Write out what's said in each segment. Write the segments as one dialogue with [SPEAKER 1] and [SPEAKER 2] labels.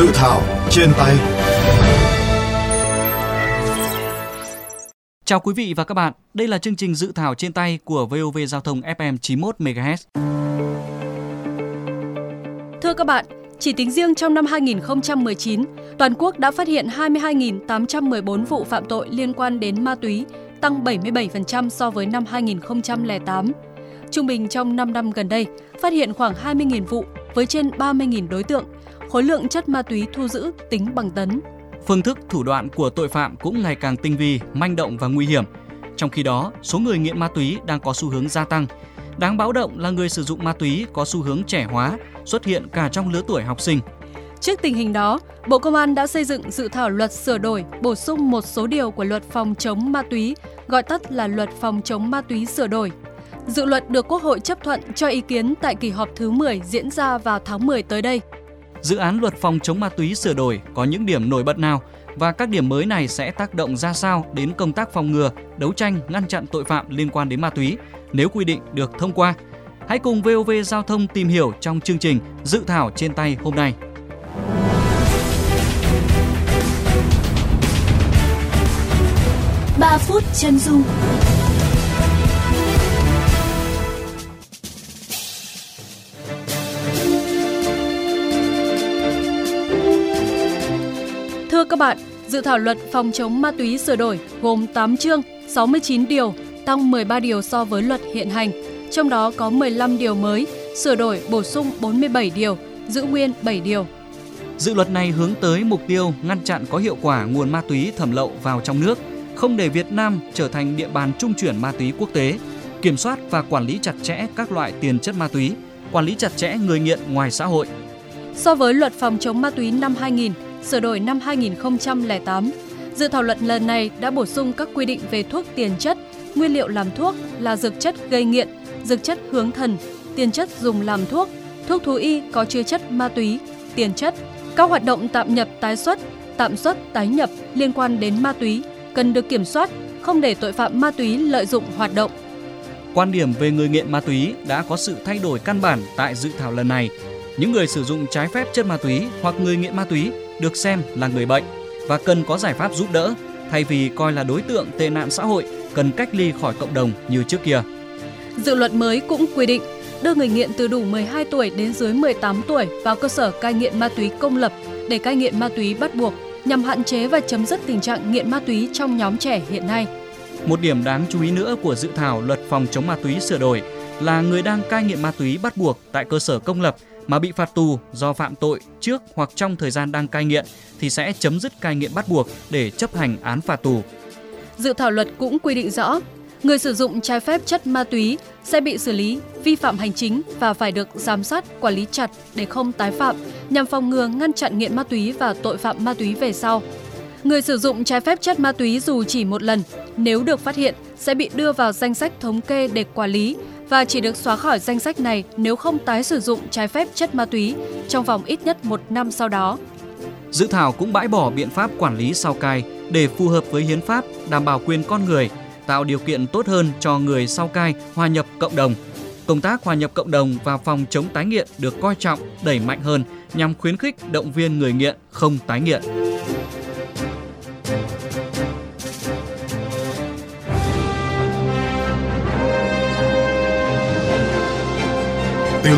[SPEAKER 1] Dự thảo trên tay
[SPEAKER 2] Chào quý vị và các bạn, đây là chương trình dự thảo trên tay của VOV Giao thông FM 91 MHz.
[SPEAKER 3] Thưa các bạn, chỉ tính riêng trong năm 2019, toàn quốc đã phát hiện 22.814 vụ phạm tội liên quan đến ma túy, tăng 77% so với năm 2008. Trung bình trong 5 năm gần đây, phát hiện khoảng 20.000 vụ với trên 30.000 đối tượng, khối lượng chất ma túy thu giữ tính bằng tấn.
[SPEAKER 2] Phương thức thủ đoạn của tội phạm cũng ngày càng tinh vi, manh động và nguy hiểm. Trong khi đó, số người nghiện ma túy đang có xu hướng gia tăng. Đáng báo động là người sử dụng ma túy có xu hướng trẻ hóa, xuất hiện cả trong lứa tuổi học sinh.
[SPEAKER 3] Trước tình hình đó, Bộ Công an đã xây dựng dự thảo luật sửa đổi, bổ sung một số điều của luật phòng chống ma túy, gọi tắt là luật phòng chống ma túy sửa đổi. Dự luật được Quốc hội chấp thuận cho ý kiến tại kỳ họp thứ 10 diễn ra vào tháng 10 tới đây.
[SPEAKER 2] Dự án luật phòng chống ma túy sửa đổi có những điểm nổi bật nào và các điểm mới này sẽ tác động ra sao đến công tác phòng ngừa, đấu tranh, ngăn chặn tội phạm liên quan đến ma túy nếu quy định được thông qua. Hãy cùng VOV Giao thông tìm hiểu trong chương trình Dự thảo trên tay hôm nay.
[SPEAKER 4] Ba phút chân dung
[SPEAKER 3] bạn, dự thảo luật phòng chống ma túy sửa đổi gồm 8 chương, 69 điều, tăng 13 điều so với luật hiện hành. Trong đó có 15 điều mới, sửa đổi bổ sung 47 điều, giữ nguyên 7 điều.
[SPEAKER 2] Dự luật này hướng tới mục tiêu ngăn chặn có hiệu quả nguồn ma túy thẩm lậu vào trong nước, không để Việt Nam trở thành địa bàn trung chuyển ma túy quốc tế, kiểm soát và quản lý chặt chẽ các loại tiền chất ma túy, quản lý chặt chẽ người nghiện ngoài xã hội.
[SPEAKER 3] So với luật phòng chống ma túy năm 2000, sửa đổi năm 2008, dự thảo luật lần này đã bổ sung các quy định về thuốc tiền chất, nguyên liệu làm thuốc là dược chất gây nghiện, dược chất hướng thần, tiền chất dùng làm thuốc, thuốc thú y có chứa chất ma túy, tiền chất, các hoạt động tạm nhập tái xuất, tạm xuất tái nhập liên quan đến ma túy cần được kiểm soát, không để tội phạm ma túy lợi dụng hoạt động.
[SPEAKER 2] Quan điểm về người nghiện ma túy đã có sự thay đổi căn bản tại dự thảo lần này. Những người sử dụng trái phép chất ma túy hoặc người nghiện ma túy được xem là người bệnh và cần có giải pháp giúp đỡ thay vì coi là đối tượng tệ nạn xã hội cần cách ly khỏi cộng đồng như trước kia.
[SPEAKER 3] Dự luật mới cũng quy định đưa người nghiện từ đủ 12 tuổi đến dưới 18 tuổi vào cơ sở cai nghiện ma túy công lập để cai nghiện ma túy bắt buộc nhằm hạn chế và chấm dứt tình trạng nghiện ma túy trong nhóm trẻ hiện nay.
[SPEAKER 2] Một điểm đáng chú ý nữa của dự thảo luật phòng chống ma túy sửa đổi là người đang cai nghiện ma túy bắt buộc tại cơ sở công lập mà bị phạt tù do phạm tội trước hoặc trong thời gian đang cai nghiện thì sẽ chấm dứt cai nghiện bắt buộc để chấp hành án phạt tù.
[SPEAKER 3] Dự thảo luật cũng quy định rõ, người sử dụng trái phép chất ma túy sẽ bị xử lý vi phạm hành chính và phải được giám sát, quản lý chặt để không tái phạm nhằm phòng ngừa ngăn chặn nghiện ma túy và tội phạm ma túy về sau. Người sử dụng trái phép chất ma túy dù chỉ một lần, nếu được phát hiện sẽ bị đưa vào danh sách thống kê để quản lý và chỉ được xóa khỏi danh sách này nếu không tái sử dụng trái phép chất ma túy trong vòng ít nhất một năm sau đó.
[SPEAKER 2] Dự thảo cũng bãi bỏ biện pháp quản lý sau cai để phù hợp với hiến pháp, đảm bảo quyền con người, tạo điều kiện tốt hơn cho người sau cai hòa nhập cộng đồng. Công tác hòa nhập cộng đồng và phòng chống tái nghiện được coi trọng, đẩy mạnh hơn nhằm khuyến khích động viên người nghiện không tái nghiện.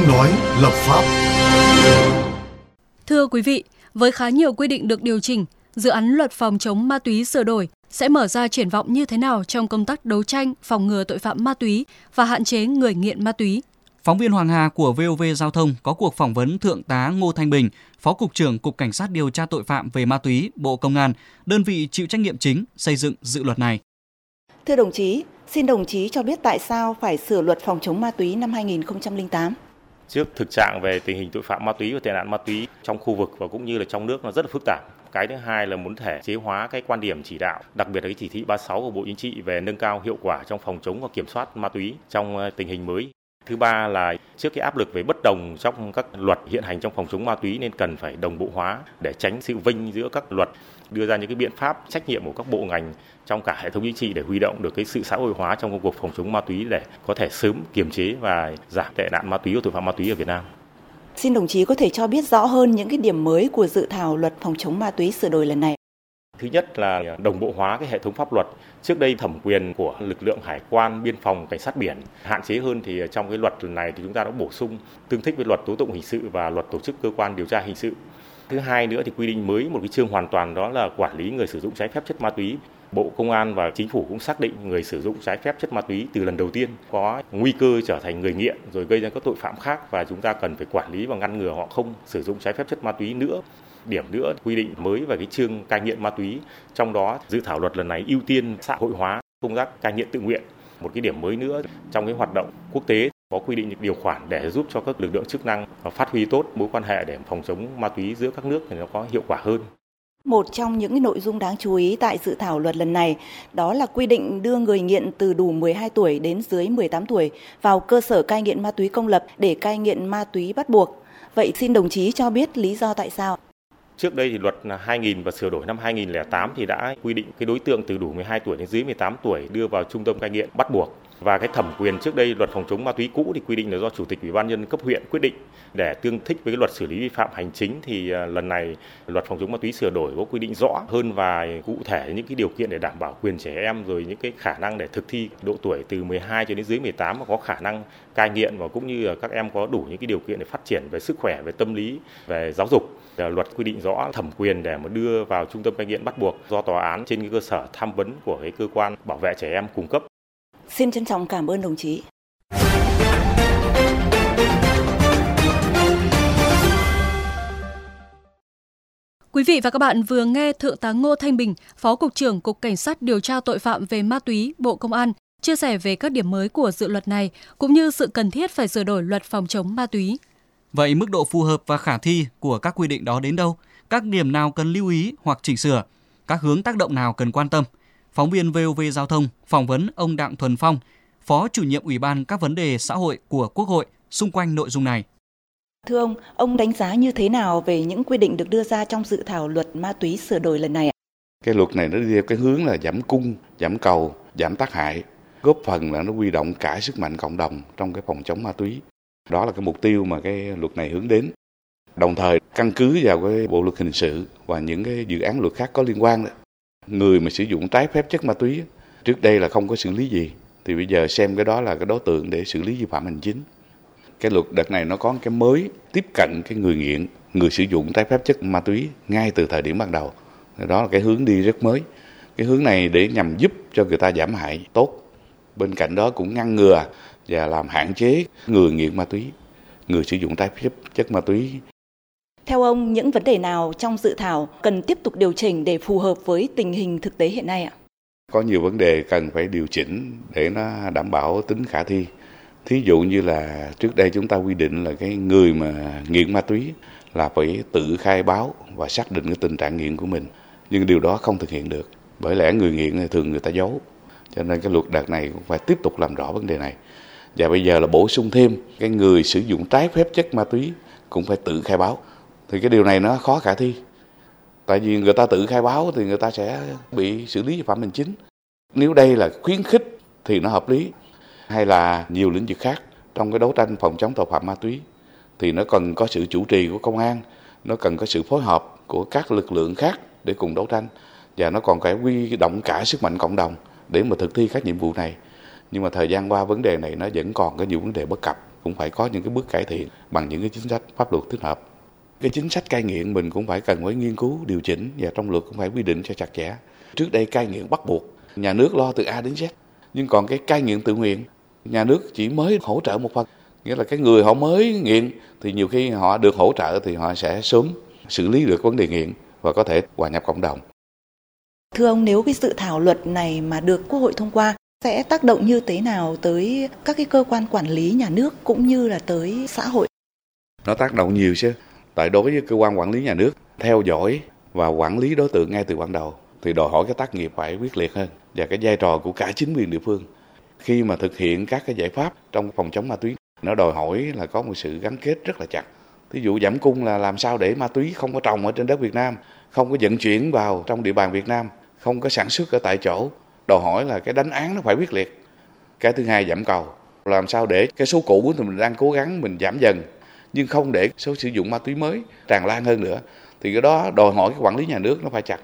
[SPEAKER 1] Tiếng nói lập pháp
[SPEAKER 3] Thưa quý vị, với khá nhiều quy định được điều chỉnh, dự án luật phòng chống ma túy sửa đổi sẽ mở ra triển vọng như thế nào trong công tác đấu tranh, phòng ngừa tội phạm ma túy và hạn chế người nghiện ma túy.
[SPEAKER 2] Phóng viên Hoàng Hà của VOV Giao thông có cuộc phỏng vấn Thượng tá Ngô Thanh Bình, Phó Cục trưởng Cục Cảnh sát điều tra tội phạm về ma túy, Bộ Công an, đơn vị chịu trách nhiệm chính xây dựng dự luật này.
[SPEAKER 5] Thưa đồng chí, xin đồng chí cho biết tại sao phải sửa luật phòng chống ma túy năm 2008?
[SPEAKER 6] Trước thực trạng về tình hình tội phạm ma túy và tệ nạn ma túy trong khu vực và cũng như là trong nước nó rất là phức tạp. Cái thứ hai là muốn thể chế hóa cái quan điểm chỉ đạo, đặc biệt là cái chỉ thị 36 của Bộ Chính trị về nâng cao hiệu quả trong phòng chống và kiểm soát ma túy trong ờ, tình hình mới. Thứ ba là trước cái áp lực về bất đồng trong các luật hiện hành trong phòng chống ma túy nên cần phải đồng bộ hóa để tránh sự vinh giữa các luật, đưa ra những cái biện pháp trách nhiệm của các bộ ngành trong cả hệ thống chính trị để huy động được cái sự xã hội hóa trong công cuộc phòng chống ma túy để có thể sớm kiềm chế và giảm tệ nạn ma túy và tội phạm ma túy ở Việt Nam.
[SPEAKER 5] Xin đồng chí có thể cho biết rõ hơn những cái điểm mới của dự thảo luật phòng chống ma túy sửa đổi lần này.
[SPEAKER 6] Thứ nhất là đồng bộ hóa cái hệ thống pháp luật. Trước đây thẩm quyền của lực lượng hải quan, biên phòng, cảnh sát biển hạn chế hơn thì trong cái luật lần này thì chúng ta đã bổ sung tương thích với luật tố tụng hình sự và luật tổ chức cơ quan điều tra hình sự. Thứ hai nữa thì quy định mới một cái chương hoàn toàn đó là quản lý người sử dụng trái phép chất ma túy. Bộ Công an và Chính phủ cũng xác định người sử dụng trái phép chất ma túy từ lần đầu tiên có nguy cơ trở thành người nghiện rồi gây ra các tội phạm khác và chúng ta cần phải quản lý và ngăn ngừa họ không sử dụng trái phép chất ma túy nữa điểm nữa, quy định mới về cái chương cai nghiện ma túy trong đó, dự thảo luật lần này ưu tiên xã hội hóa công tác cai nghiện tự nguyện, một cái điểm mới nữa trong cái hoạt động quốc tế, có quy định những điều khoản để giúp cho các lực lượng chức năng phát huy tốt mối quan hệ để phòng chống ma túy giữa các nước thì nó có hiệu quả hơn.
[SPEAKER 5] Một trong những nội dung đáng chú ý tại dự thảo luật lần này đó là quy định đưa người nghiện từ đủ 12 tuổi đến dưới 18 tuổi vào cơ sở cai nghiện ma túy công lập để cai nghiện ma túy bắt buộc. Vậy xin đồng chí cho biết lý do tại sao?
[SPEAKER 6] Trước đây thì luật 2000 và sửa đổi năm 2008 thì đã quy định cái đối tượng từ đủ 12 tuổi đến dưới 18 tuổi đưa vào trung tâm cai nghiện bắt buộc và cái thẩm quyền trước đây luật phòng chống ma túy cũ thì quy định là do chủ tịch ủy ban nhân cấp huyện quyết định. Để tương thích với cái luật xử lý vi phạm hành chính thì à, lần này luật phòng chống ma túy sửa đổi có quy định rõ hơn và cụ thể những cái điều kiện để đảm bảo quyền trẻ em rồi những cái khả năng để thực thi độ tuổi từ 12 cho đến dưới 18 mà có khả năng cai nghiện và cũng như là các em có đủ những cái điều kiện để phát triển về sức khỏe, về tâm lý, về giáo dục. Luật quy định rõ thẩm quyền để mà đưa vào trung tâm cai nghiện bắt buộc do tòa án trên cái cơ sở tham vấn của cái cơ quan bảo vệ trẻ em cung cấp.
[SPEAKER 5] Xin trân trọng cảm ơn đồng chí.
[SPEAKER 3] Quý vị và các bạn vừa nghe Thượng tá Ngô Thanh Bình, Phó Cục trưởng Cục Cảnh sát điều tra tội phạm về ma túy, Bộ Công an, chia sẻ về các điểm mới của dự luật này, cũng như sự cần thiết phải sửa đổi luật phòng chống ma túy.
[SPEAKER 2] Vậy mức độ phù hợp và khả thi của các quy định đó đến đâu? Các điểm nào cần lưu ý hoặc chỉnh sửa? Các hướng tác động nào cần quan tâm? Phóng viên VOV Giao thông phỏng vấn ông Đặng Thuần Phong, Phó chủ nhiệm Ủy ban các vấn đề xã hội của Quốc hội xung quanh nội dung này.
[SPEAKER 5] Thưa ông, ông đánh giá như thế nào về những quy định được đưa ra trong dự thảo luật ma túy sửa đổi lần này ạ?
[SPEAKER 4] Cái luật này nó đi theo cái hướng là giảm cung, giảm cầu, giảm tác hại, góp phần là nó huy động cả sức mạnh cộng đồng trong cái phòng chống ma túy. Đó là cái mục tiêu mà cái luật này hướng đến. Đồng thời căn cứ vào cái bộ luật hình sự và những cái dự án luật khác có liên quan đó, người mà sử dụng trái phép chất ma túy trước đây là không có xử lý gì. Thì bây giờ xem cái đó là cái đối tượng để xử lý vi phạm hành chính. Cái luật đợt này nó có cái mới tiếp cận cái người nghiện, người sử dụng trái phép chất ma túy ngay từ thời điểm ban đầu. Đó là cái hướng đi rất mới. Cái hướng này để nhằm giúp cho người ta giảm hại tốt. Bên cạnh đó cũng ngăn ngừa và làm hạn chế người nghiện ma túy, người sử dụng trái phép chất ma túy
[SPEAKER 5] theo ông, những vấn đề nào trong dự thảo cần tiếp tục điều chỉnh để phù hợp với tình hình thực tế hiện nay ạ?
[SPEAKER 4] Có nhiều vấn đề cần phải điều chỉnh để nó đảm bảo tính khả thi. Thí dụ như là trước đây chúng ta quy định là cái người mà nghiện ma túy là phải tự khai báo và xác định cái tình trạng nghiện của mình. Nhưng điều đó không thực hiện được. Bởi lẽ người nghiện thì thường người ta giấu. Cho nên cái luật đợt này cũng phải tiếp tục làm rõ vấn đề này. Và bây giờ là bổ sung thêm cái người sử dụng trái phép chất ma túy cũng phải tự khai báo thì cái điều này nó khó khả thi. Tại vì người ta tự khai báo thì người ta sẽ bị xử lý vi phạm hành chính. Nếu đây là khuyến khích thì nó hợp lý. Hay là nhiều lĩnh vực khác trong cái đấu tranh phòng chống tội phạm ma túy thì nó cần có sự chủ trì của công an, nó cần có sự phối hợp của các lực lượng khác để cùng đấu tranh. Và nó còn phải quy động cả sức mạnh cộng đồng để mà thực thi các nhiệm vụ này. Nhưng mà thời gian qua vấn đề này nó vẫn còn có nhiều vấn đề bất cập, cũng phải có những cái bước cải thiện bằng những cái chính sách pháp luật thích hợp cái chính sách cai nghiện mình cũng phải cần phải nghiên cứu điều chỉnh và trong luật cũng phải quy định cho chặt chẽ. Trước đây cai nghiện bắt buộc nhà nước lo từ a đến z. Nhưng còn cái cai nghiện tự nguyện nhà nước chỉ mới hỗ trợ một phần. Nghĩa là cái người họ mới nghiện thì nhiều khi họ được hỗ trợ thì họ sẽ sớm xử lý được vấn đề nghiện và có thể hòa nhập cộng đồng.
[SPEAKER 5] Thưa ông nếu cái dự thảo luật này mà được quốc hội thông qua sẽ tác động như thế nào tới các cái cơ quan quản lý nhà nước cũng như là tới xã hội?
[SPEAKER 4] Nó tác động nhiều chứ tại đối với cơ quan quản lý nhà nước, theo dõi và quản lý đối tượng ngay từ ban đầu thì đòi hỏi cái tác nghiệp phải quyết liệt hơn và cái vai trò của cả chính quyền địa phương. Khi mà thực hiện các cái giải pháp trong phòng chống ma túy, nó đòi hỏi là có một sự gắn kết rất là chặt. Ví dụ giảm cung là làm sao để ma túy không có trồng ở trên đất Việt Nam, không có vận chuyển vào trong địa bàn Việt Nam, không có sản xuất ở tại chỗ. Đòi hỏi là cái đánh án nó phải quyết liệt. Cái thứ hai giảm cầu, làm sao để cái số cũ thì mình đang cố gắng mình giảm dần nhưng không để số sử dụng ma túy mới tràn lan hơn nữa, thì cái đó đòi hỏi cái quản lý nhà nước nó phải chặt.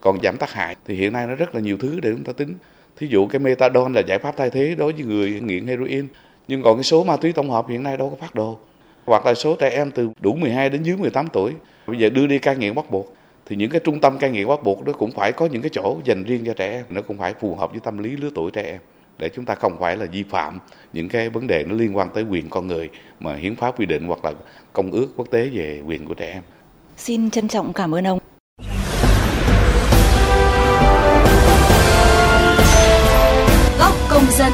[SPEAKER 4] Còn giảm tác hại thì hiện nay nó rất là nhiều thứ để chúng ta tính. Thí dụ cái methadone là giải pháp thay thế đối với người nghiện heroin, nhưng còn cái số ma túy tổng hợp hiện nay đâu có phát đồ. Hoặc là số trẻ em từ đủ 12 đến dưới 18 tuổi, bây giờ đưa đi cai nghiện bắt buộc, thì những cái trung tâm cai nghiện bắt buộc đó cũng phải có những cái chỗ dành riêng cho trẻ em, nó cũng phải phù hợp với tâm lý lứa tuổi trẻ em để chúng ta không phải là vi phạm những cái vấn đề nó liên quan tới quyền con người mà hiến pháp quy định hoặc là công ước quốc tế về quyền của trẻ em.
[SPEAKER 5] Xin trân trọng cảm ơn ông.
[SPEAKER 3] Góc công dân.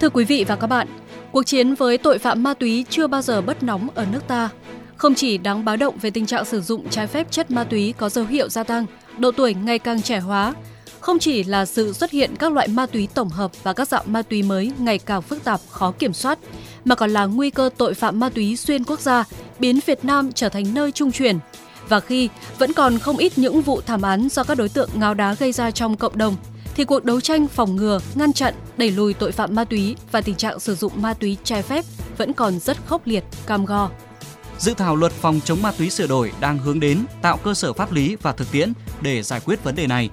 [SPEAKER 3] Thưa quý vị và các bạn, cuộc chiến với tội phạm ma túy chưa bao giờ bất nóng ở nước ta. Không chỉ đáng báo động về tình trạng sử dụng trái phép chất ma túy có dấu hiệu gia tăng, độ tuổi ngày càng trẻ hóa, không chỉ là sự xuất hiện các loại ma túy tổng hợp và các dạng ma túy mới ngày càng phức tạp, khó kiểm soát, mà còn là nguy cơ tội phạm ma túy xuyên quốc gia biến Việt Nam trở thành nơi trung chuyển. Và khi vẫn còn không ít những vụ thảm án do các đối tượng ngáo đá gây ra trong cộng đồng, thì cuộc đấu tranh phòng ngừa, ngăn chặn, đẩy lùi tội phạm ma túy và tình trạng sử dụng ma túy trái phép vẫn còn rất khốc liệt, cam go.
[SPEAKER 2] Dự thảo luật phòng chống ma túy sửa đổi đang hướng đến tạo cơ sở pháp lý và thực tiễn để giải quyết vấn đề này.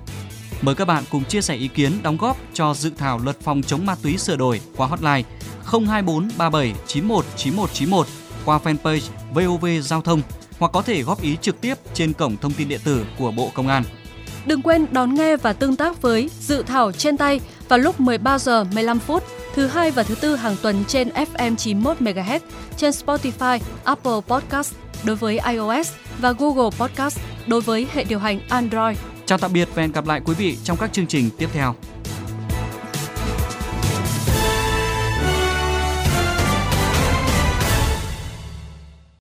[SPEAKER 2] Mời các bạn cùng chia sẻ ý kiến đóng góp cho dự thảo luật phòng chống ma túy sửa đổi qua hotline 024 37 91 9191 qua fanpage VOV Giao thông, hoặc có thể góp ý trực tiếp trên cổng thông tin điện tử của Bộ Công an.
[SPEAKER 3] Đừng quên đón nghe và tương tác với dự thảo trên tay vào lúc 13 giờ 15 phút thứ hai và thứ tư hàng tuần trên FM 91 MHz trên Spotify, Apple Podcast đối với iOS và Google Podcast đối với hệ điều hành Android.
[SPEAKER 2] Chào tạm biệt và hẹn gặp lại quý vị trong các chương trình tiếp theo.